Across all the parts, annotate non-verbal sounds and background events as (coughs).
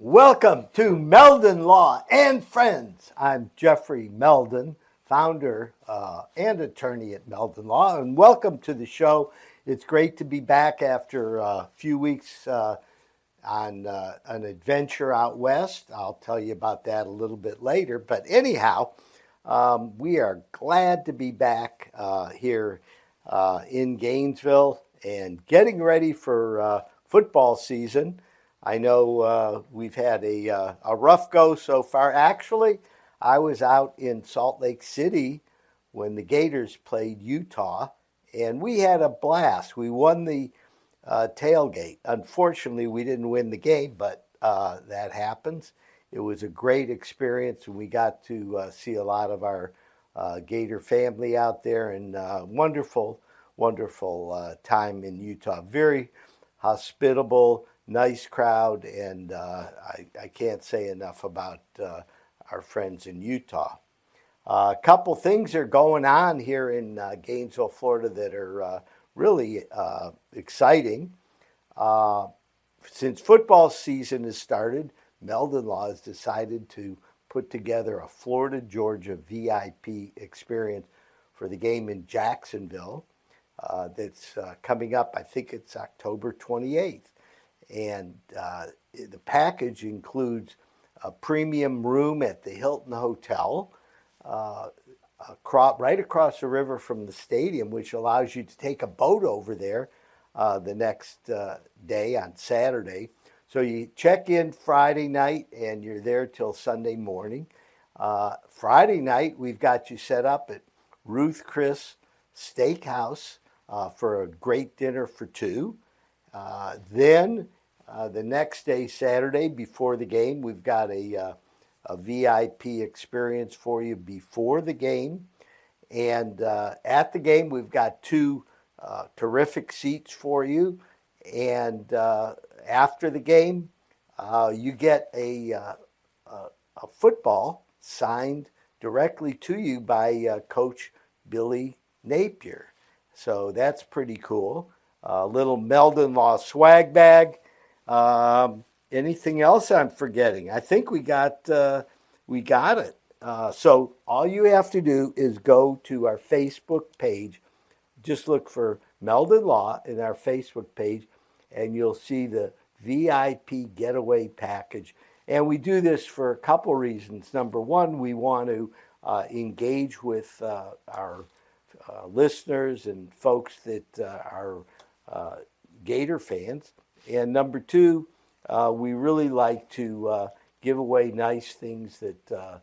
Welcome to Meldon Law and Friends. I'm Jeffrey Meldon, founder uh, and attorney at Meldon Law, and welcome to the show. It's great to be back after a few weeks uh, on uh, an adventure out west. I'll tell you about that a little bit later. But anyhow, um, we are glad to be back uh, here uh, in Gainesville and getting ready for uh, football season. I know uh, we've had a, uh, a rough go so far. Actually, I was out in Salt Lake City when the Gators played Utah, and we had a blast. We won the uh, tailgate. Unfortunately, we didn't win the game, but uh, that happens. It was a great experience, and we got to uh, see a lot of our uh, Gator family out there, and wonderful, wonderful time in Utah. Very hospitable nice crowd, and uh, I, I, can't say enough about uh, our friends in Utah. Uh, a couple things are going on here in uh, Gainesville, Florida, that are uh, really uh, exciting. since football season has started, Meldon Law has decided to put together a Florida Georgia VIP experience for the game in Jacksonville. that's coming up, I think it's October 28th and uh, the package includes a premium room at the Hilton Hotel, uh, across, right across the river from the stadium, which allows you to take a boat over there uh, the next uh, day on Saturday. So you check in Friday night and you're there till Sunday morning. Uh, Friday night, we've got you set up at Ruth Chris Steakhouse uh, for a great dinner for two. then uh, the next day, Saturday, before the game, we've got a, uh, a VIP experience for you before the game. And uh, at the game, we've got two uh, terrific seats for you. And uh, after the game, you get a, a, a, football signed directly to you by Coach Billy Napier. So that's pretty cool. A little Meldon Law swag bag um, anything else I'm forgetting? I think we got uh, we got it. Uh, so all you have to do is go to our Facebook page. Just look for Meldon Law in our Facebook page, and you'll see the VIP getaway package. And we do this for a couple reasons. Number one, we want to uh, engage with uh, our uh, listeners and folks that uh, are uh, Gator fans. And number two, uh, we really like to uh, give away nice things that uh,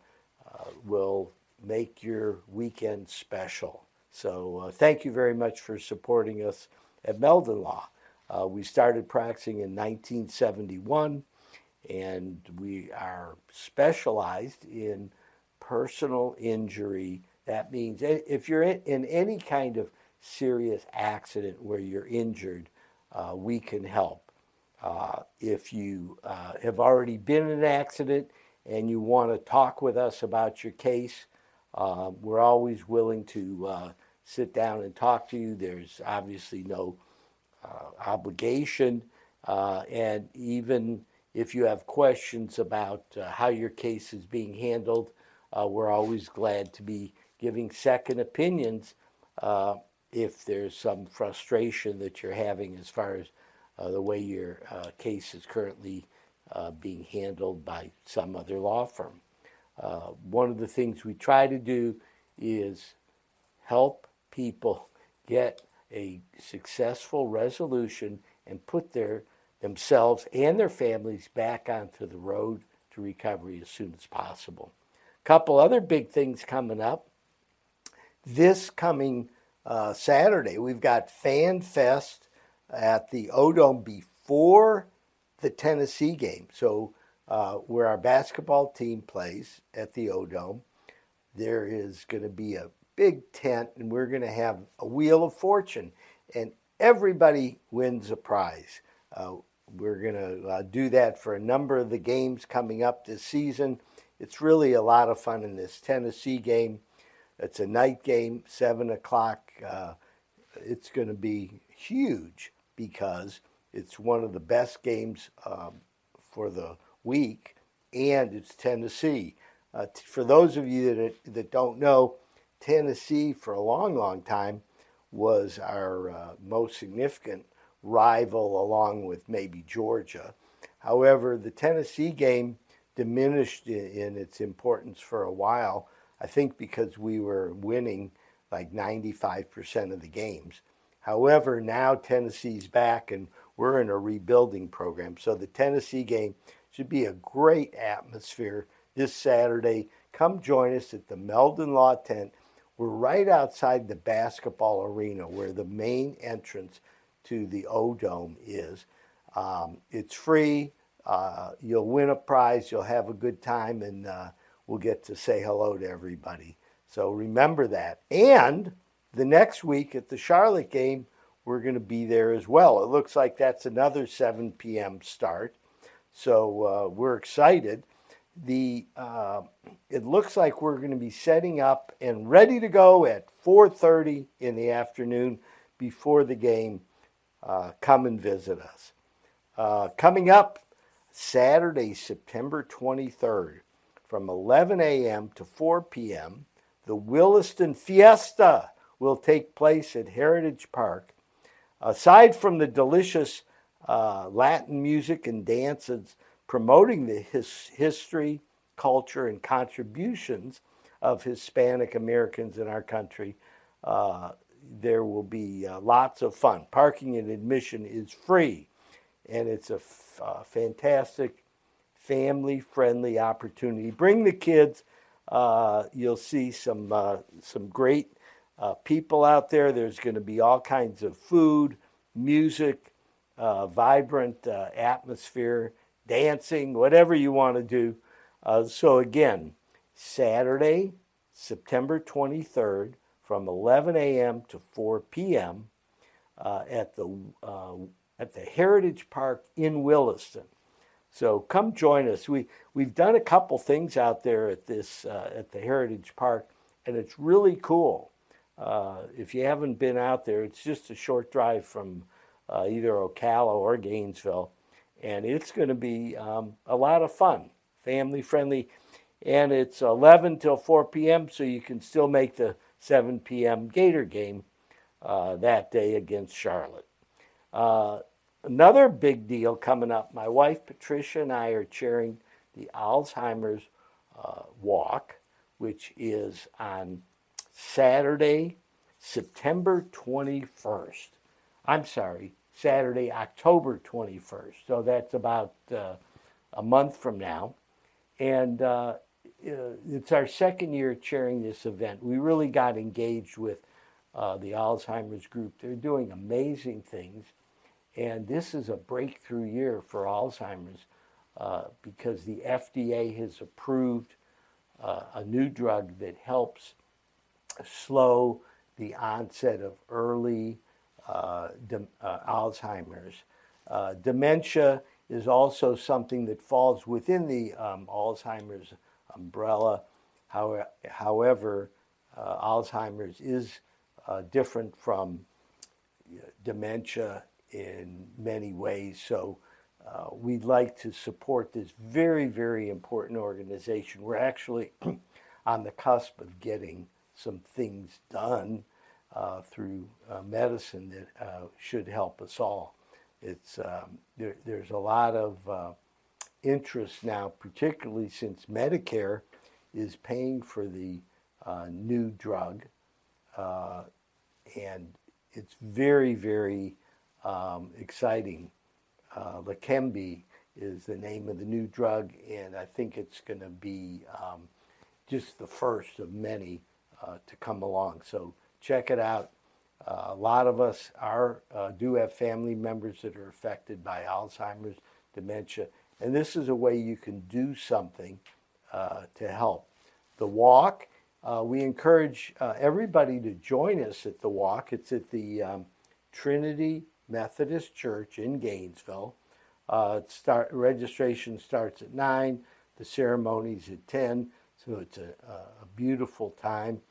uh will make your weekend special. So uh, thank you very much for supporting us at Meldon Law. Uh, we started practicing in 1971, and we are specialized in personal injury. That means if you're in any kind of serious accident where you're injured, we can help. Uh, if you uh, have already been in an accident and you want to talk with us about your case, uh, we're always willing to uh, sit down and talk to you. There's obviously no uh, obligation. And even if you have questions about how your case is being handled, we're always glad to be giving second opinions if there's some frustration that you're having as far as the way your uh, case is currently uh, being handled by some other law firm. Uh, one of the things we try to do is help people get a successful resolution and put their themselves and their families back onto the road to recovery as soon as possible. A couple other big things coming up. This coming uh, Saturday, we've got Fan Fest at the O'Dome before the Tennessee game. So, uh, where our basketball team plays at the O'Dome, there is going to be a big tent, and we're going to have a wheel of fortune, and everybody wins a prize. Uh, we're going to uh, do that for a number of the games coming up this season. It's really a lot of fun in this Tennessee game. It's a night game, 7 o'clock. Uh, it's going to be huge because it's one of the best games um, for the week, and it's Tennessee. Uh, t- for those of you that, that don't know, Tennessee for a long, long time was our uh, most significant rival, along with maybe Georgia. However, the Tennessee game diminished in, in its importance for a while. I think because we were winning like 95% of the games. However, now Tennessee's back and we're in a rebuilding program. So the Tennessee game should be a great atmosphere this Saturday. Come join us at the Meldon Law Tent. We're right outside the basketball arena where the main entrance to the O Dome is. Um, it's free. Uh, you'll win a prize. You'll have a good time, and uh, we'll get to say hello to everybody. So remember that. And the next week at the Charlotte game, we're going to be there as well. It looks like that's another 7 p.m. start. So uh, we're excited. The uh, it looks like we're going to be setting up and ready to go at 4:30 in the afternoon before the game. Uh, come and visit us. Uh, coming up Saturday, September 23rd, from 11 a.m. to 4 p.m., the Williston Fiesta will take place at Heritage Park. Aside from the delicious uh, Latin music and dances promoting the his, history, culture, and contributions of Hispanic Americans in our country, uh, there will be uh, lots of fun. Parking and admission is free, and it's a f- uh, fantastic family friendly opportunity. Bring the kids. Uh, you'll see some uh, some great uh, people out there. There's going to be all kinds of food, music, uh, vibrant uh, atmosphere, dancing, whatever you want to do. Uh, so again, Saturday, September 23rd, from 11 a.m. to 4 p.m. at the at the Heritage Park in Williston. So come join us. We we've done a couple things out there at this uh, at the Heritage Park, and it's really cool. Uh, if you haven't been out there, it's just a short drive from uh, either Ocala or Gainesville, and it's going to be um, a lot of fun, family friendly, and it's 11 till 4 p.m. So you can still make the 7 p.m. Gator game uh, that day against Charlotte. Uh, Another big deal coming up. My wife Patricia and I are chairing the Alzheimer's uh, Walk, which is on Saturday, September 21st. I'm sorry, Saturday, October 21st. So that's about uh, a month from now. And uh, uh it's our second year chairing this event. We really got engaged with uh, the Alzheimer's group. They're doing amazing things. And this is a breakthrough year for Alzheimer's uh, because the FDA has approved uh, a new drug that helps slow the onset of early uh, de- uh, Alzheimer's. Uh, dementia is also something that falls within the um, Alzheimer's umbrella. How- however, uh, Alzheimer's is different from dementia in many ways. So uh, we'd like to support this very, very important organization. We're actually (clears throat) on the cusp of getting some things done uh, through uh, medicine that uh, should help us all. It's um, there, there's a lot of uh, interest now, particularly since Medicare is paying for the uh, new drug, and it's very, very um, exciting. Uh, Leqembi is the name of the new drug, and I think it's going to be um, just the first of many uh, to come along. So check it out. Uh, a lot of us are uh, do have family members that are affected by Alzheimer's, dementia, and this is a way you can do something uh, to help. The walk, we encourage everybody to join us at the walk. It's at the um, Trinity Methodist Church in Gainesville. Uh, start registration starts at nine. The ceremony's at ten, so it's a, a beautiful time.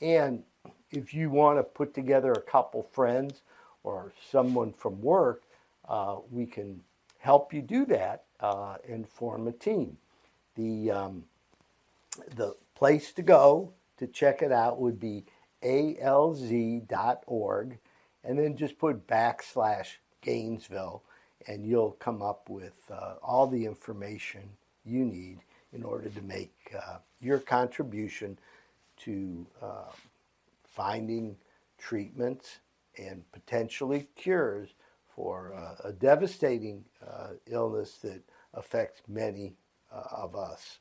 And if you want to put together a couple friends or someone from work, uh, we can help you do that uh, and form a team. The, um, the place to go to check it out would be alz.org and then just put backslash Gainesville and you'll come up with uh, all the information you need in order to make uh, your contribution to uh, finding treatments and potentially cures for uh, a devastating uh, illness that affects many uh, of us.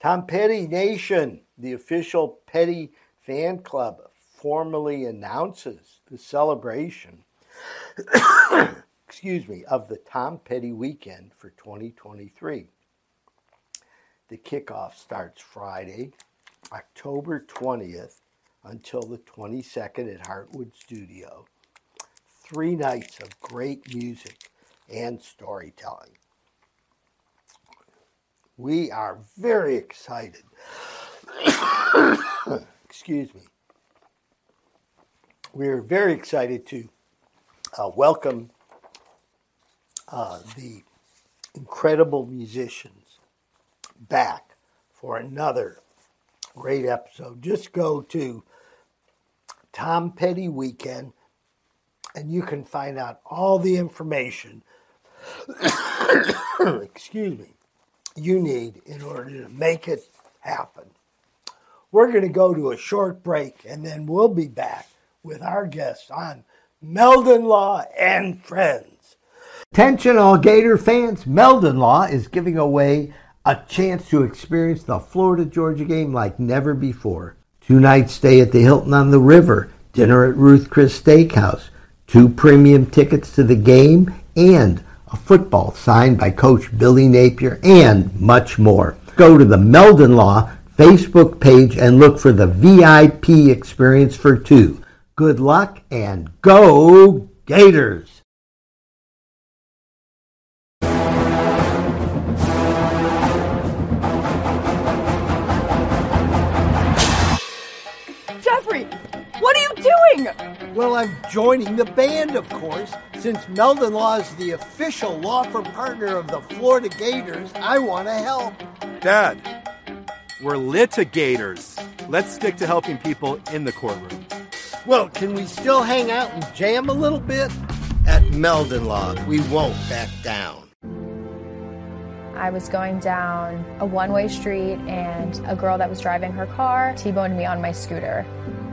Tom Petty Nation, the official Petty fan club, formally announces the celebration, excuse me, of the Tom Petty weekend for 2023. The kickoff starts Friday, October 20th until the 22nd at Heartwood Studio. Three nights of great music and storytelling. We are very excited. (coughs) Excuse me. We are very excited to uh, welcome uh, the incredible musicians back for another great episode. Just go to Tom Petty Weekend and you can find out all the information, (coughs) excuse me, you need in order to make it happen. We're going to go to a short break and then we'll be back with our guests on Meldon Law and Friends. Attention, all Gator fans, Meldon Law is giving away a chance to experience the Florida Georgia game like never before. Two nights stay at the Hilton on the River, dinner at Ruth Chris Steakhouse, two premium tickets to the game, and a football signed by Coach Billy Napier, and much more. Go to the Meldon Law Facebook page and look for the VIP experience for two. Good luck and go Gators! Doing? Well, I'm joining the band, of course. Since Meldon Law is the official law firm partner of the Florida Gators, I want to help. Dad, we're litigators. Let's stick to helping people in the courtroom. Well, can we still hang out and jam a little bit? At Meldon Law, we won't back down. I was going down a one way street, and a girl that was driving her car T boned me on my scooter.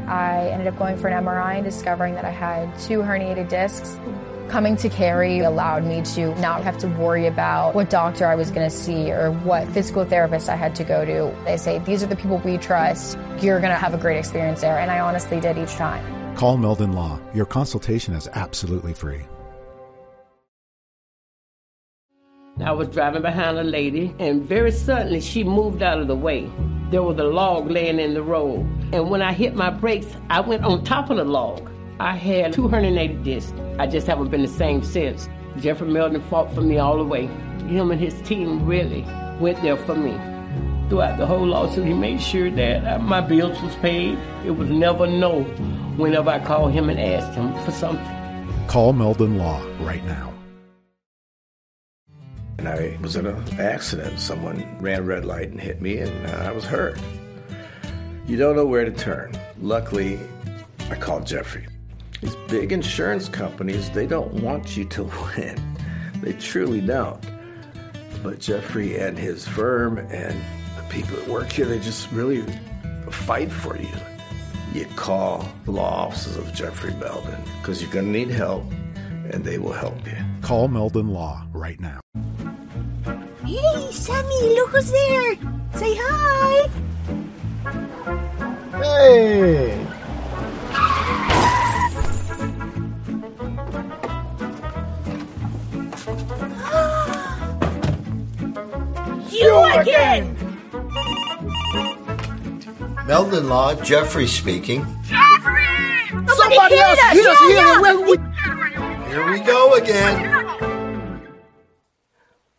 I ended up going for an MRI and discovering that I had two herniated discs. Coming to Carey allowed me to not have to worry about what doctor I was going to see or what physical therapist I had to go to. They say, these are the people we trust. You're going to have a great experience there. And I honestly did each time. Call Meldon Law. Your consultation is absolutely free. I was driving behind a lady, and very suddenly she moved out of the way. There was a log laying in the road, and when I hit my brakes, I went on top of the log. I had 280 discs. I just haven't been the same since. Jeffrey Meldon fought for me all the way. Him and his team really went there for me. Throughout the whole lawsuit, he made sure that uh, my bills was paid. It was never no whenever I called him and asked him for something. Call Meldon Law right now. And I was in an accident. Someone ran a red light and hit me, and uh, I was hurt. You don't know where to turn. Luckily, I called Jeffrey. These big insurance companies, they don't want you to (laughs) win. They truly don't. But Jeffrey and his firm and the people that work here, they just really fight for you. You call the law offices of Jeffrey Meldon because you're going to need help and they will help you. Call Meldon Law right now. Hey, Sammy, look who's there. Say hi. Hey! (gasps) you again! Meldon Law, Jeffrey speaking. Jeffrey! Somebody hit else us! hit us! Yeah, Here, yeah. Here we go again.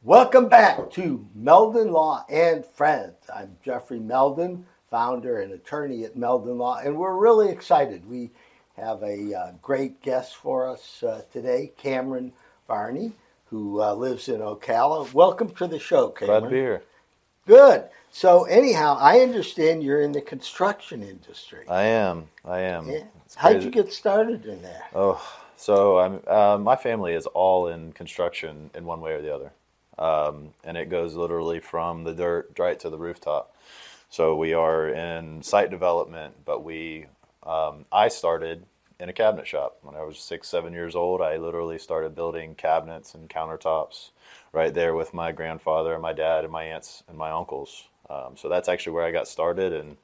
Welcome back to Meldon Law and Friends. I'm Jeffrey Meldon, founder and attorney at Meldon Law, and we're really excited. We have a uh, great guest for us uh, today, Camron Varney, who uh, lives in Ocala. Welcome to the show, Camron. Glad to be here. Good. So, anyhow, I understand you're in the construction industry. I am. I am. Yeah. How'd you get started in that? Oh, so I'm. Uh, my family is all in construction in one way or the other, um, and it goes literally from the dirt right to the rooftop. So we are in site development, but we. Um, I started in a cabinet shop when I was six, seven years old. I literally started building cabinets and countertops right there with my grandfather and my dad and my aunts and my uncles. Um, so that's actually where I got started, and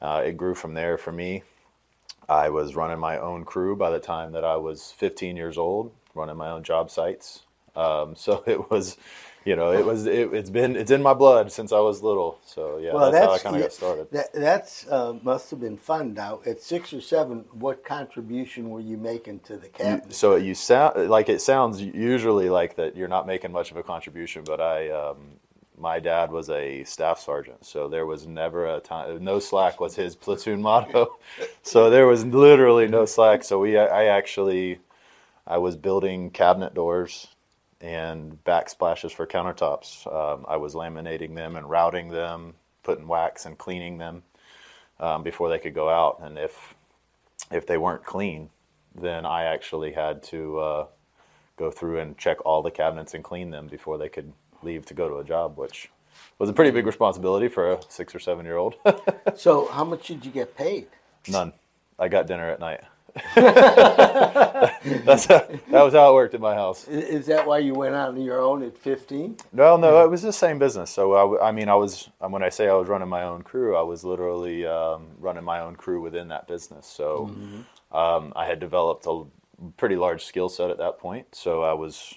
uh, it grew from there for me. I was running my own crew by the time that I was 15 years old, running my own job sites. Um, (laughs) so it was, you know, it was it, it's been it's in my blood since I was little. So yeah, that's, how I kind of got started. That that's uh, must have been fun. Now, at six or seven, what contribution were you making to the cabinet? so you sound like it sounds usually like that you're not making much of a contribution, but I, um, my dad was a staff sergeant, so there was never a time. No slack was his platoon (laughs) motto, so there was literally no slack. So we, I actually, I was building cabinet doors and backsplashes for countertops. Um, I was laminating them and routing them, putting wax and cleaning them um, before they could go out. And if if they weren't clean, then I actually had to uh, go through and check all the cabinets and clean them before they could leave to go to a job, which was a pretty big responsibility for a six or seven year old. (laughs) so, how much did you get paid? None. I got dinner at night. (laughs) That's how, that was how it worked at my house. Is that why you went out on your own at fifteen? No, no, it was the same business. So I mean, I was when I say I was running my own crew, I was literally um, running my own crew within that business. So um, I had developed a pretty large skill set at that point. So I was,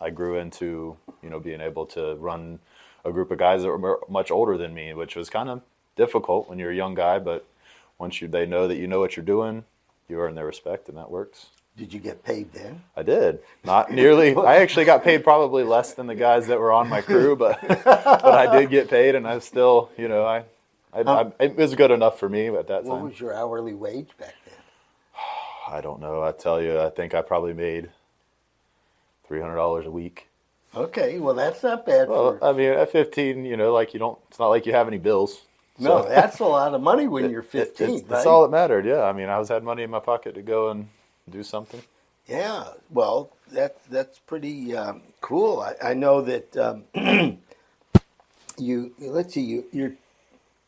I grew into you know being able to run a group of guys that were much older than me, which was kind of difficult when you're a young guy. But once you they know that you know what you're doing, you earn their respect, and that works. Did you get paid then? I did. Not nearly. I actually got paid probably less than the guys that were on my crew, but but I did get paid, and I still, you know, I, I, I it was good enough for me at that time. What was your hourly wage back then? (sighs) I don't know. I tell you, I think I probably made three hundred dollars a week. Okay, well that's not bad. Well, for, I mean, at fifteen, you know, like you don't. It's not like you have any bills. No, so- that's a lot of money when you're It- fifteen. it's, right? That's all that mattered. Yeah, I mean, I was had money in my pocket to go and do something. Yeah, well, that's that's pretty um, cool. I, I know that um, (clears throat) you. Let's see, you you're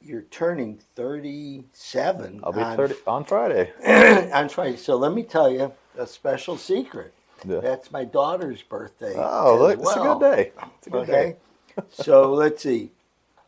you're turning thirty-seven. I'll be on, thirty on Friday. (clears throat) on Friday. So let me tell you a special secret. Yeah. That's my daughter's birthday. Oh, look, it's a good day. It's a good Okay, day. (laughs) so let's see.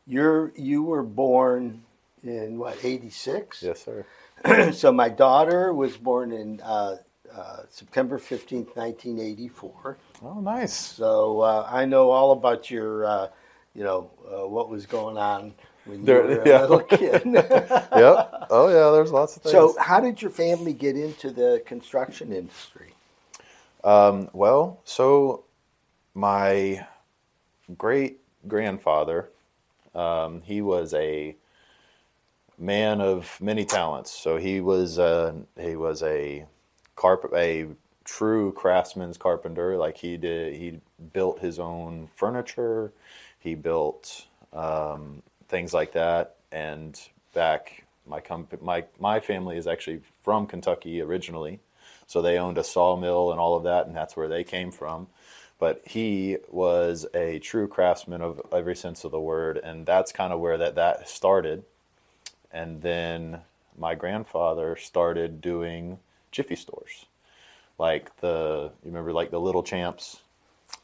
You're you were born in what eighty-six? Yes, sir. (clears throat) so my daughter was born in uh, uh, September fifteenth, nineteen eighty-four. Oh, nice. So uh, I know all about your, uh, you know, uh, what was going on when you There- were a yeah. little (laughs) kid. (laughs) yep. Oh yeah, there's lots of things. so how did your family get into the construction industry? um, well, so my great grandfather, um, he was a man of many talents. So he was he was a carp a true craftsman's carpenter. Like he did, he built his own furniture. He built um, things like that. And back, my comp- my my family is actually from Kentucky originally, so they owned a sawmill and all of that, and that's where they came from. But he was a true craftsman of every sense of the word, and that's kind of where that that started. And then my grandfather started doing jiffy stores, like the you remember like the Little Champs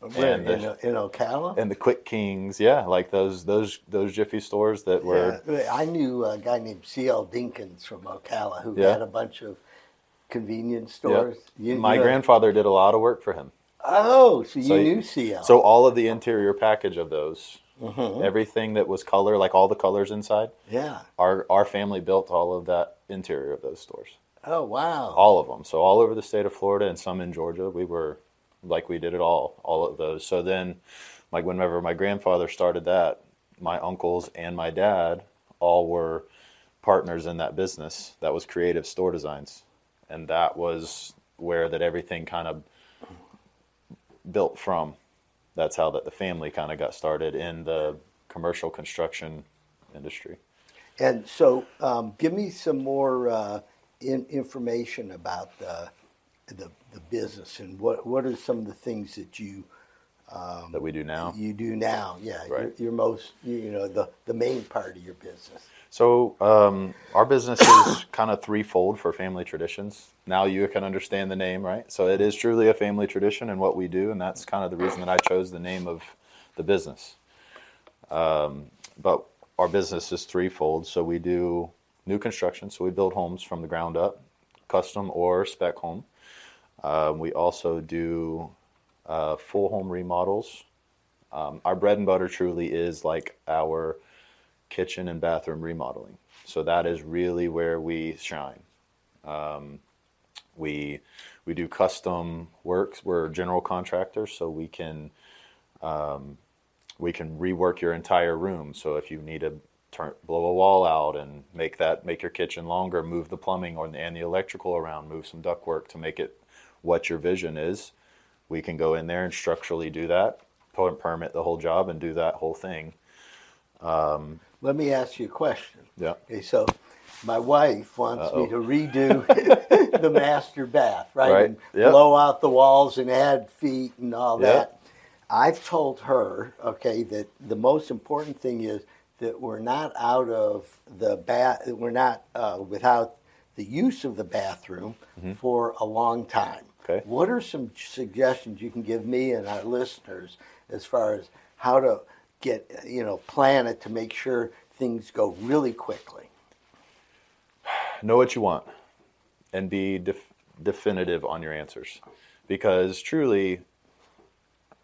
oh, Where, And in, the- in Ocala? and the Quick Kings, yeah, like those those those jiffy stores that were Yeah, I knew a guy named C.L. Dinkins from Ocala who Yeah. had a bunch of convenience stores. You- My you know- grandfather did a lot of work for him. Oh, so you So knew C.L. So all of the interior package of those, Mhm. everything that was color, like all the colors inside, yeah. our our family built all of that interior of those stores, Oh, wow. all of them. So all over the state of Florida and some in Georgia, we were like we did it all, all of those. So then, like whenever my grandfather started that, my uncles and my dad all were partners in that business. That was Creative Store Designs. and that was where that everything kind of built from. That's how that the family kind of got started in the commercial construction industry. And so, um, give me some more uh, in, information about the, the the business and what what are some of the things that you that we do now. you do now? Yeah, Right. your, your most you, know the the main part of your business. So um, our business is (coughs) kind of threefold for family traditions. Now you can understand the name, right? So it is truly a family tradition in what we do, and that's kind of the reason that I chose the name of the business. Um, but our business is threefold. So we do new construction, so we build homes from the ground up, custom or spec home. Um, we also do uh, full home remodels. Um, our bread and butter truly is like our kitchen and bathroom remodeling. So that is really where we shine. Um, we we do custom works. We're general contractors, so we can um, we can rework your entire room. So if you need to turn blow a wall out and make that make your kitchen longer, move the plumbing or and the electrical around, move some ductwork to make it what your vision is, we can go in there and structurally do that, permit the whole job, and do that whole thing. Let me ask you a question. Yeah. Okay, so my wife wants me Uh-oh. to redo (laughs) the master bath, right? Right, And yep. blow out the walls and add feet and all Yep. that. I've told her, okay, that the most important thing is that we're not out of the bath, we're not uh, without the use of the bathroom for a long time. Okay. What are some suggestions you can give me and our listeners as far as how to get, you know, plan it to make sure things go really quickly? know what you want and be def- definitive on your answers because truly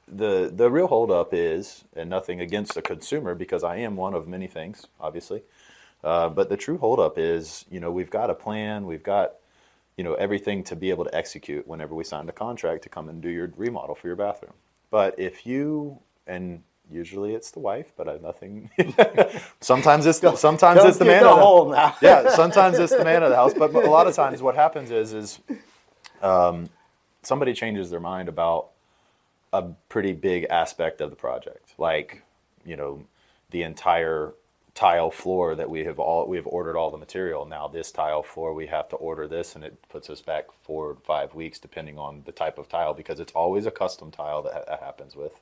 the the real holdup is and nothing against the consumer because I am one of many things obviously uh, but the true holdup is you know we've got a plan we've got you know everything to be able to execute whenever we signed a contract to come and do your remodel for your bathroom but if you and usually it's the wife but I have nothing (laughs) sometimes it's the, sometimes Don't it's the man a of the- now. (laughs) yeah, sometimes it's the man of the house, but a lot of times what happens is is um, somebody changes their mind about a pretty big aspect of the project, like you know the entire tile floor that we have all we have ordered all the material. Now this tile floor we have to order this, and it puts us back four or five weeks depending on the type of tile because it's always a custom tile that, ha- that happens with,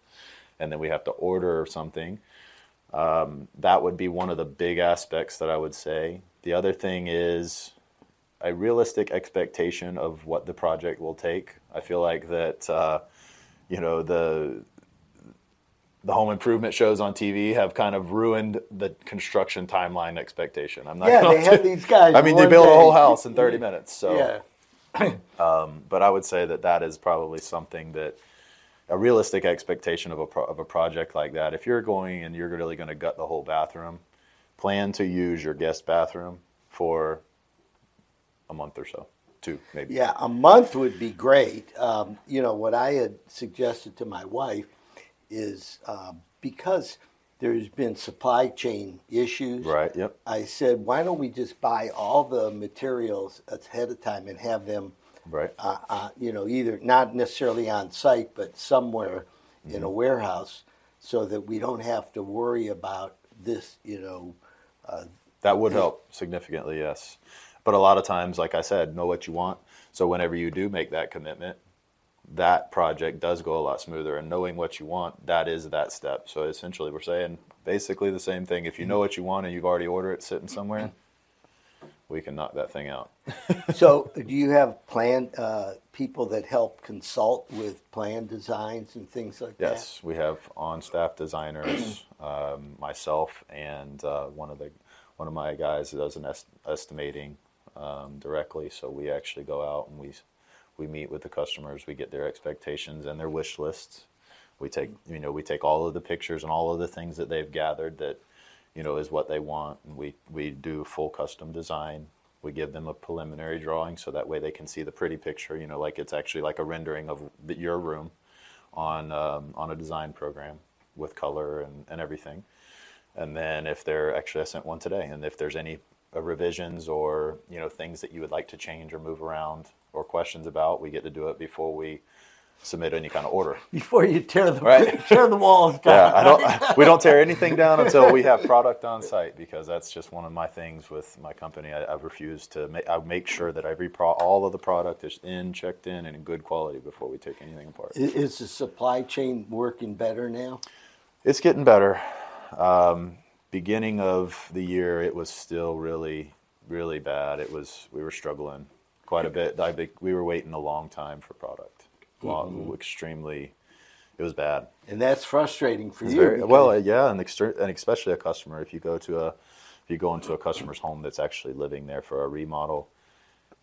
and then we have to order something that would be one of the big aspects that I would say. The other thing is a realistic expectation of what the project will take. I feel like that, uh, you know, the the home improvement shows on TV have kind of ruined the construction timeline expectation. I'm not. Yeah, gonna they have (laughs) these guys. I mean, they build a whole house in 30 (laughs) minutes. So, Yeah. (clears throat) but I would say that that is probably something that a realistic expectation of a pro- of a project like that. If you're going and you're really going to gut the whole bathroom, plan to use your guest bathroom for a month or so, two maybe. Yeah, a month would be great. Um, you know, what I had suggested to my wife is um, because there's been supply chain issues. Right. Yep. I said, why don't we just buy all the materials ahead of time and have them, Right. uh, uh, you know, either not necessarily on site, but somewhere in Mm-hmm. a warehouse so that we don't have to worry about this, you know. That would help significantly, yes. But a lot of times, like I said, know what you want. So whenever you do make that commitment, that project does go a lot smoother. And knowing what you want, that is that step. So essentially, we're saying basically the same thing. If you know what you want and you've already ordered it sitting somewhere, we can knock that thing out. (laughs) So, do you have plan uh, people that help consult with plan designs and things like that? Yes, we have on-staff designers, (clears throat) um, myself, and uh, one of the one of my guys does an est- estimating um, directly. So we actually go out and we we meet with the customers. We get their expectations and their wish lists. We take you know we take all of the pictures and all of the things that they've gathered that you know is what they want, and we we do full custom design. We give them a preliminary drawing so that way they can see the pretty picture. You know, like it's actually like a rendering of the, your room on um, on a design program with color and, and everything. And then if they're actually I sent one today, and if there's any uh, revisions or you know things that you would like to change or move around or questions about, we get to do it before we submit any kind of order. (laughs) Before you tear the Right. (laughs) tear the walls Yeah, down. I don't. (laughs) We don't tear anything down until we have product on site because that's just one of my things with my company. I, I refuse to make. I make sure that every pro, all of the product is in, checked in, and in good quality before we take anything apart. Is the supply chain working better now? It's getting better. Um, beginning of the year, it was still really, really bad. It was we were struggling quite a bit. I think we were waiting a long time for product. Long, mm-hmm. Extremely, it was bad. And that's frustrating for It's you. very, well, yeah, and, exter- and especially a customer. If you go to a, if you go into a customer's home that's actually living there for a remodel,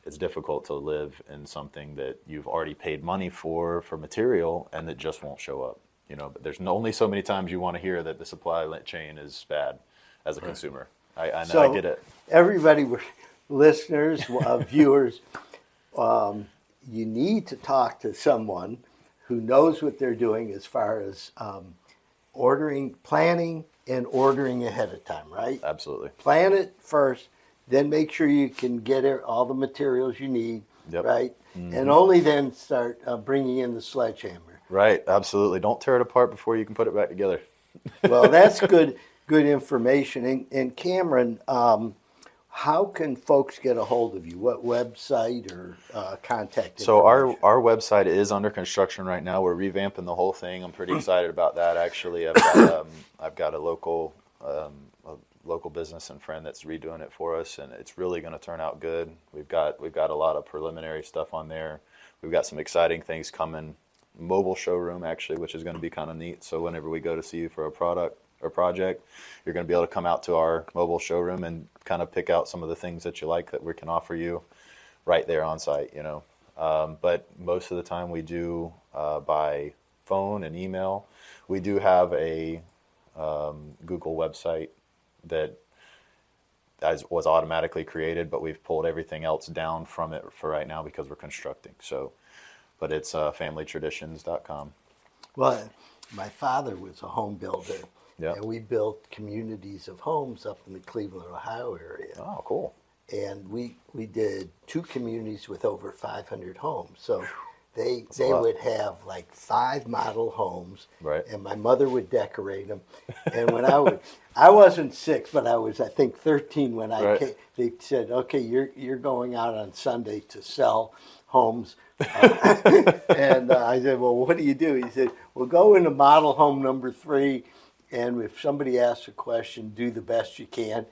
it's difficult to live in something that you've already paid money for for material and that just won't show up. You know, but there's only so many times you want to hear that the supply chain is bad as a consumer. I, I, know I get it. Everybody, listeners, uh, viewers, (laughs) um, you need to talk to someone who knows what they're doing as far as um, ordering, planning, and ordering ahead of time. Right? Absolutely. Plan it first, then make sure you can get it- all the materials you need. Yep. Right? Mhm. And only then start uh, bringing in the sledgehammer. Right. Absolutely. Don't tear it apart before you can put it back together. (laughs) well, that's good good information. And, and Camron, um, how can folks get a hold of you? What website or uh, contact? So our our website is under construction right now. We're revamping the whole thing. I'm pretty excited about that. Actually, I've got (coughs) um, I've got a local um, a local business and friend that's redoing it for us, and it's really going to turn out good. We've got we've got a lot of preliminary stuff on there. We've got some exciting things coming. Mobile showroom actually, which is going to be kind of neat. So whenever we go to see you for a product or project, you're going to be able to come out to our mobile showroom and kind of pick out some of the things that you like that we can offer you right there on site, you know. Um, but most of the time we do uh, by phone and email. We do have a um, Google website that as was automatically created, but we've pulled everything else down from it for right now because we're constructing. So, but it's uh, familytraditions.com. well, my father was a home builder, Yeah. and we built communities of homes up in the Cleveland, Ohio area. Oh, cool. and we we did two communities with over 500 homes. So they a they would have like five model homes, Right. And my mother would decorate them. And when I would, (laughs) I wasn't six, but I was I think 13 when I Right. came. They said, "Okay, you're you're going out on Sunday to sell homes." Uh, (laughs) (laughs) and uh, I said, "Well, what do you do?" He said, "Well, go into model home number three, and if somebody asks a question, do the best you can,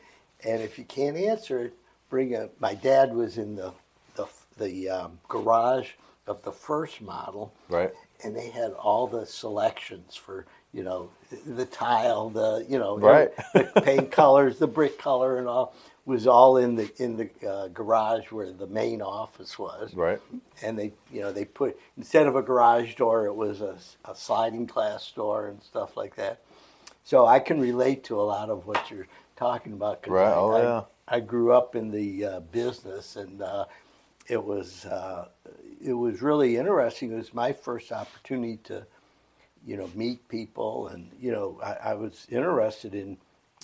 and if you can't answer it, bring a." My dad was in the the, the um, garage of the first model, Right. and they had all the selections for you know the tile, the you know Right. the paint colors, the brick color, and all was all in the in the uh, garage where the main office was Right. and they you know they put instead of a garage door it was a, a sliding glass door and stuff like that so i can relate to a lot of what you're talking about 'cause Right, I, oh, I, yeah. I grew up in the uh, business and uh, it was uh, it was really interesting it was my first opportunity to you know meet people and you know i, I was interested in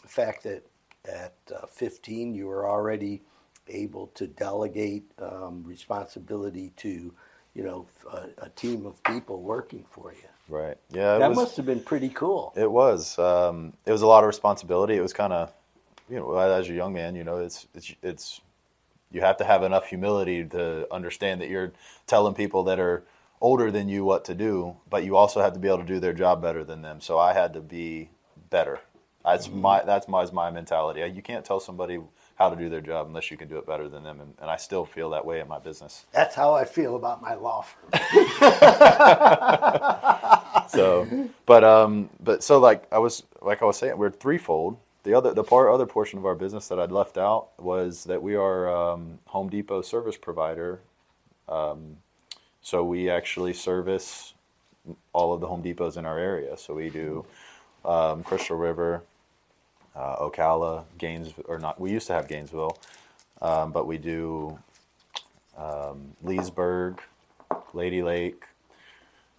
the fact that at uh, 15 you were already able to delegate um, responsibility to you know a, a team of people working for you Right. Yeah. that was- must have been pretty cool It was. Um, it was a lot of responsibility. It was kind of, you know, as a young man, you know, it's it's it's you have to have enough humility to understand that you're telling people that are older than you what to do, but you also have to be able to do their job better than them. So I had to be better. That's my that's my my mentality. You can't tell somebody how to do their job unless you can do it better than them, and, and I still feel that way in my business. that's how i feel about my law firm. (laughs) (laughs) So but um but so like i was like i was saying we're threefold. The other the part other portion of our business that i'd left out was that we are um, home depot service provider. Um, so we actually service all of the home depots in our area. So we do um, crystal river uh, ocala gainesville or not we used to have gainesville um, but we do um, leesburg lady lake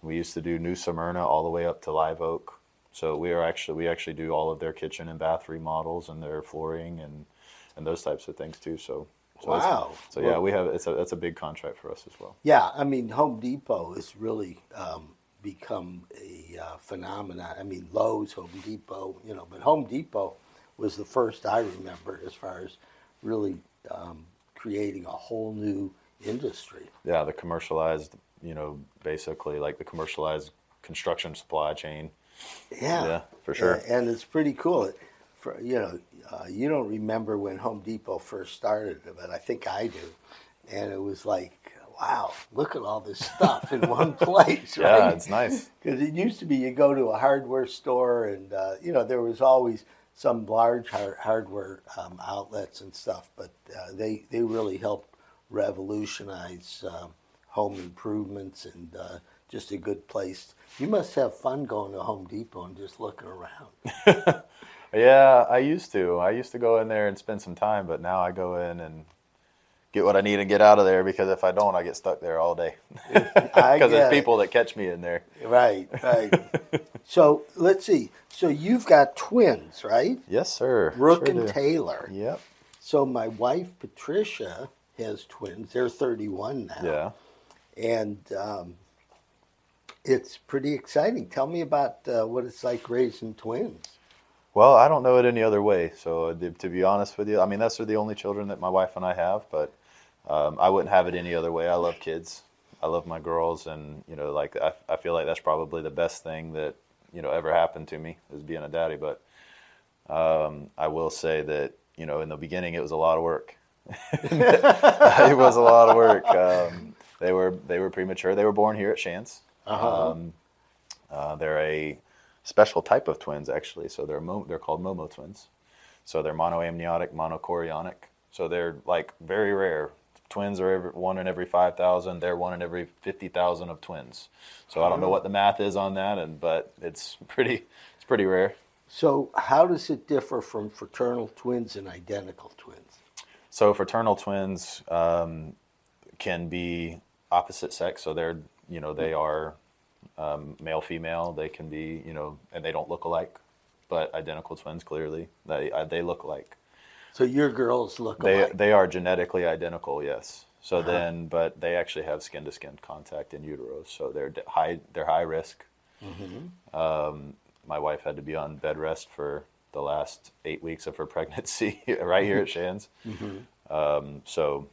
we used to do New Smyrna all the way up to Live Oak. So we are actually we actually do all of their kitchen and bath remodels and their flooring and and those types of things too. So, so Wow. So yeah, we have it's a that's a big contract for us as well. Yeah, I mean, Home Depot has really um, become a uh, phenomenon. I mean, Lowe's, Home Depot, you know, but Home Depot was the first I remember as far as really um, creating a whole new industry. Yeah, the commercialized, you know, basically like the commercialized construction supply chain. Yeah, Yeah, for sure. And, and it's pretty cool. For you know, uh, you don't remember when Home Depot first started, but I think I do. And it was like, wow, look at all this stuff in one (laughs) place, right? Yeah, it's nice. Because it used to be you go to a hardware store and, uh, you know, there was always some large har- hardware um, outlets and stuff, but uh, they, they really helped revolutionize um, home improvements and uh, just a good place. You must have fun going to Home Depot and just looking around. (laughs) Yeah, I used to. I used to go in there and spend some time, but now I go in and get what I need and get out of there because if I don't, I get stuck there all day. Because (laughs) there's it. people that catch me in there. Right, right. (laughs) so let's see. So you've got twins, right? Yes, sir. Brooke Sure and do. Taylor. Yep. So my wife Patricia has twins. They're 31 now. Yeah. And um, it's pretty exciting. Tell me about uh, what it's like raising twins. Well, I don't know it any other way. So to be honest with you, I mean that's are the only children that my wife and I have, but um, I wouldn't have it any other way. I love kids. I love my girls, and you know, like I, I feel like that's probably the best thing that you know ever happened to me is being a daddy. But um, I will say that you know in the beginning it was a lot of work. (laughs) it was a lot of work. Um, they were they were premature. They were born here at Shands. Um, uh, they're a special type of twins, actually. So they're mo- they're called Momo twins. So they're monoamniotic, monochorionic. So they're like very rare. Twins are every, one in every five thousand. They're one in every fifty thousand of twins. So I don't know what the math is on that, and but it's (laughs) pretty it's pretty rare. So how does it differ from fraternal twins and identical twins? So fraternal twins um, can be opposite sex. So they're you know they are um, male female. They can be you know and they don't look alike, but identical twins clearly they uh, they look alike. So your girls look They alike. they are genetically identical. Yes. So then, but they actually have skin to skin contact in utero. So they're high they're high risk. Um, my wife had to be on bed rest for the last eight weeks of her (laughs) pregnancy right here at Shands. Um, so,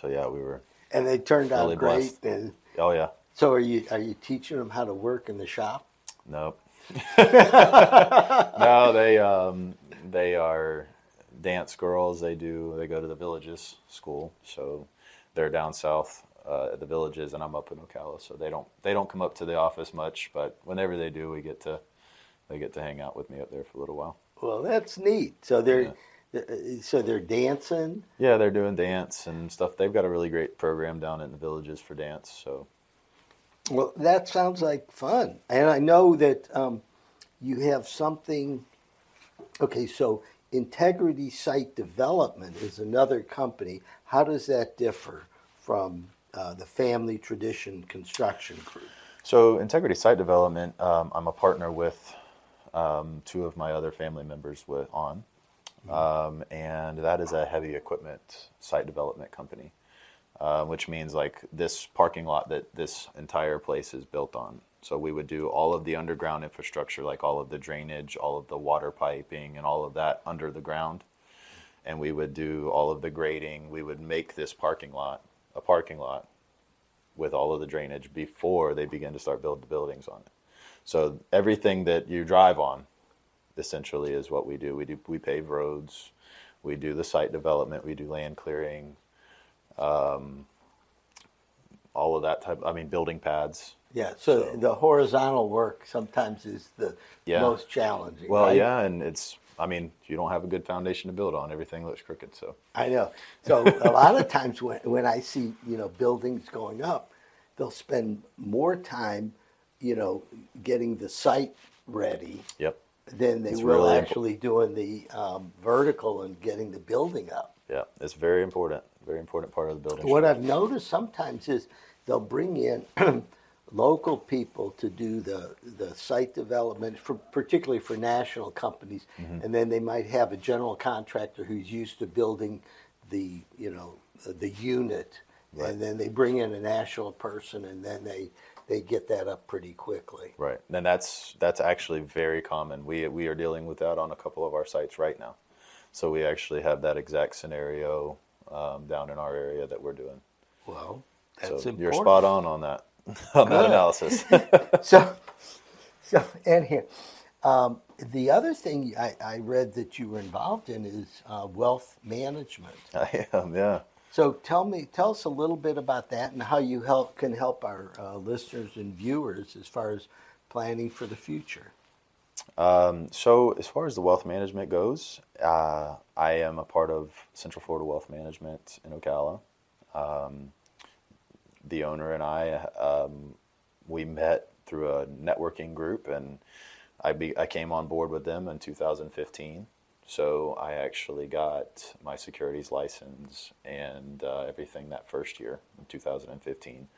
so yeah, we were. and they turned out Really great. blessed. And Oh yeah, so are you are you teaching them how to work in the shop? nope. (laughs) (laughs) no, they um, they are dance girls. They do they go to the villages school, so they're down south uh, at the villages, and I'm up in Ocala. So they don't they don't come up to the office much, but whenever they do, we get to they get to hang out with me up there for a little while. Well, that's neat. So they're uh, so they're dancing. Yeah, they're doing dance and stuff. They've got a really great program down in the villages for dance. So Well, that sounds like fun. And I know that um, you have something. Okay, so Integrity Site Development is another company. How does that differ from uh, the Family Tradition Construction Group? So, Integrity Site Development, um, I'm a partner with um, two of my other family members with on, um, and that is a heavy equipment site development company, uh, which means like this parking lot that this entire place is built on. So we would do all of the underground infrastructure, like all of the drainage, all of the water piping, and all of that under the ground. And we would do all of the grading. We would make this parking lot a parking lot with all of the drainage before they begin to start build the buildings on it. So everything that you drive on, essentially, is what we do. We do we pave roads, we do the site development, we do land clearing, um, all of that type. I mean, building pads. Yeah, so, So- the horizontal work sometimes is the Yeah. most challenging. Well, right? yeah, and it's. I mean, you don't have a good foundation to build on. Everything looks crooked. So I know. So a lot of times when, when I see, you know, buildings going up, they'll spend more time, you know, getting the site ready yep, than they It's will really actually doing the um, vertical and getting the building up. yeah, it's very important. Very important part of the building. What. I've noticed sometimes is they'll bring in (clears throat) local people to do the the site development, for, particularly for national companies, Mm-hmm. and then they might have a general contractor who's used to building the you know the, unit, Right. and then they bring in a national person, and then they they get that up pretty quickly. Right, and that's that's actually very common. We we are dealing with that on a couple of our sites right now. So we actually have that exact scenario um, down in our area that we're doing. Well, So that's important. you're spot on on that (laughs) Good. analysis. (laughs) (laughs) so, so and here, um, the other thing I, I read that you were involved in is uh, wealth management. I am, yeah. So tell me, tell us a little bit about that and how you help can help our uh, listeners and viewers as far as planning for the future. Um, so as far as the wealth management goes, uh, I am a part of Central Florida Wealth Management in Ocala. Um, the owner and I, um, we met through a networking group, and I be, I came on board with them in 2015. So I actually got my securities license and uh, everything that first year in 2015.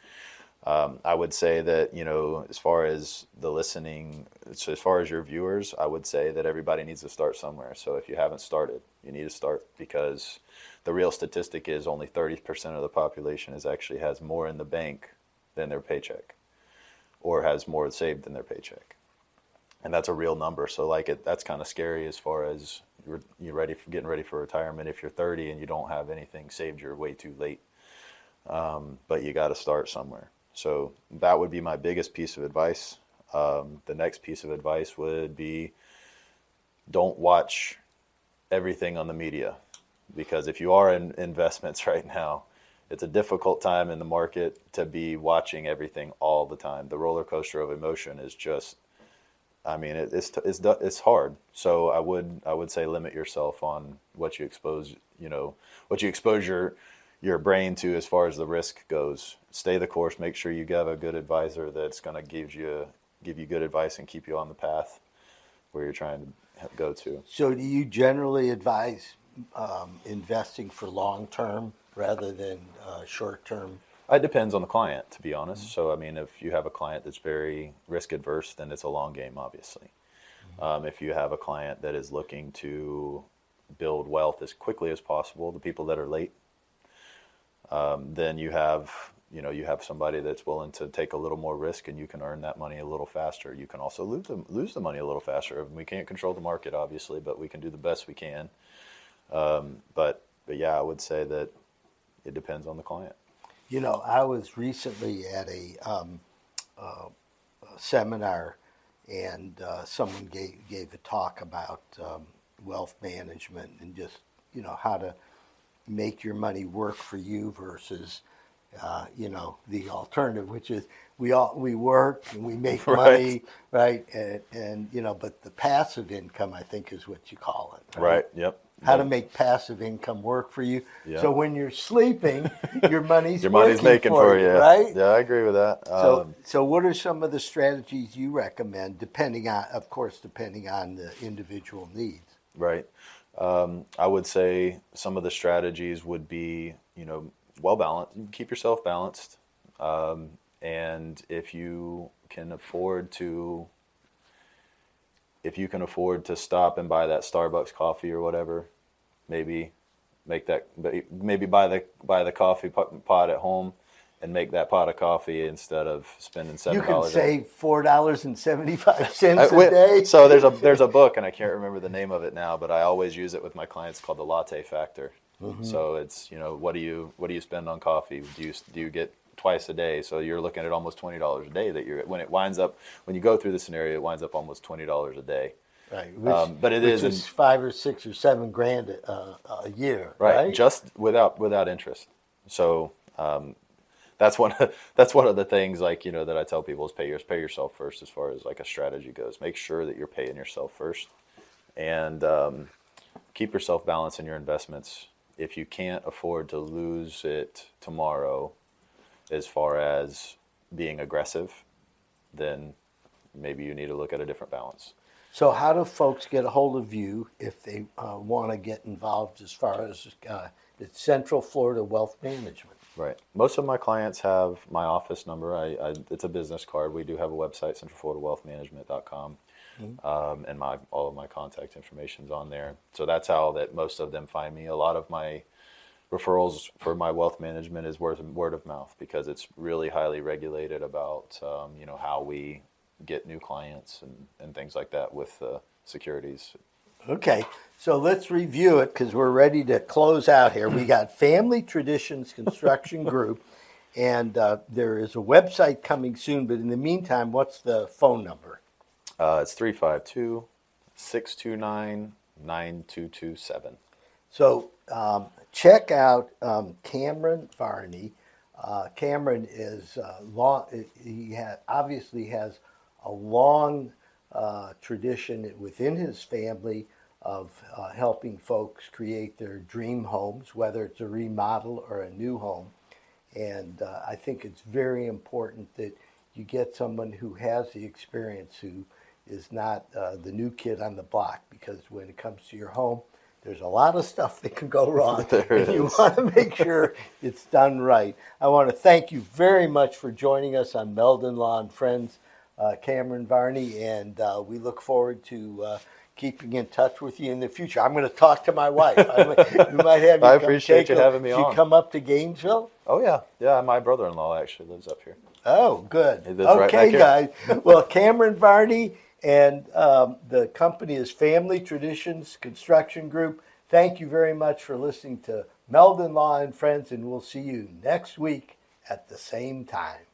Um, I would say that you know, as far as the listening, so as far as your viewers, I would say that everybody needs to start somewhere. So if you haven't started, you need to start because the real statistic is only 30% of the population is actually has more in the bank than their paycheck, or has more saved than their paycheck, and that's a real number. So like it, that's kind of scary as far as you're, you're ready for getting ready for retirement. If you're 30 and you don't have anything saved, you're way too late um, but you got to start somewhere. So that would be my biggest piece of advice. Um, the next piece of advice would be don't watch everything on the media because if you are in (laughs) investments right now, it's a difficult time in the market to be watching everything all the time. The roller coaster of emotion is just, I mean, it, it's it's it's hard. So I would I would say limit yourself on what you expose, you know, what you expose your your brain to as far as the risk goes. Stay the course. Make sure you have a good advisor that's going to give you give you good advice and keep you on the path where you're trying to go to. So do you generally advise um, investing for long term rather than uh, short term? It depends on the client, to be honest. So, I mean, if you have a client that's very risk adverse, then it's a long game, obviously. Um, if you have a client that is looking to build wealth as quickly as possible, the people that are late, um, then you have you know you have somebody that's willing to take a little more risk, and you can earn that money a little faster. You can also lose the, lose the money a little faster. We can't control the market, obviously, but we can do the best we can. Um, but but yeah, I would say that it depends on the client. You know, I was recently at a, um, uh, a seminar, and uh, someone gave gave a talk about um, wealth management and just you know how to make your money work for you versus uh, you know the alternative, which is we all we work and we make (laughs) Right. money, right? And, and you know, but the passive income, I think, is what you call it, Right. Yep. How to make passive income work for you. Yeah. So when you're sleeping, (laughs) your money's your money's making for you, right? Yeah, I agree with that. So, Um, so what are some of the strategies you recommend, depending on, of course, depending on the individual needs? Right. Um, I would say some of the strategies would be, you know, well balanced. Keep yourself balanced, um, and if you can afford to, if you can afford to stop and buy that Starbucks coffee or whatever, maybe make that, maybe buy the buy the coffee pot at home, and make that pot of coffee instead of spending seven You can save four dollars and seventy-five (laughs) cents I- a day. So there's a there's a book, and I can't remember the name of it now, but I always use it with my clients called the Latte Factor. Mm-hmm. So it's you know what do you what do you spend on coffee? Do you do you get twice a day? So you're looking at almost twenty dollars a day that you're when it winds up when you go through the scenario, it winds up almost twenty dollars a day. right, which, um, but it is is five or six or seven grand a, a year, Right, right? just without without interest. So um, that's one of, (laughs) that's one of the things like you know that I tell people is pay your pay yourself first as far as like a strategy goes. Make sure that you're paying yourself first, and um, keep yourself balanced in your investments. If you can't afford to lose it tomorrow, as far as being aggressive, then maybe you need to look at a different balance. So, how do folks get a hold of you if they uh, want to get involved as far as uh, Central Florida Wealth Management? Right. Most of my clients have my office number. I, I it's a business card. We do have a website, centralfloridawealthmanagement.com, um, and my all of my contact information is on there. So that's how that most of them find me. A lot of my referrals for my wealth management is word word of mouth because it's really highly regulated about um, you know how we get new clients and, and things like that with uh, securities. Okay, so let's review it because we're ready to close out here. We got Family Traditions Construction (laughs) Group, and uh, there is a website coming soon. But in the meantime, what's the phone number? Uh, it's 352 629 9227. So um, check out um, Camron Varney. Uh, Camron is uh, long. He ha- obviously has a long uh, tradition within his family of uh, helping folks create their dream homes, whether it's a remodel or a new home. And uh, I think it's very important that you get someone who has the experience, who is not uh, the new kid on the block, because when it comes to your home, there's a lot of stuff that can go wrong. (laughs) There and you is. want to make sure it's done right. I want to thank you very much for joining us on Meldon Law and Friends, uh, Camron Varney, and uh, we look forward to uh, keeping in touch with you in the future. I'm going to talk to my wife. I might, we might have you I appreciate you having me on. you come up to Gainesville. Oh yeah, yeah. My brother-in-law actually lives up here. Oh, good. Right okay, back guys. well, Camron Varney and um, the company is Family Traditions Construction Group. Thank you very much for listening to Meldon Law and Friends, and we'll see you next week at the same time.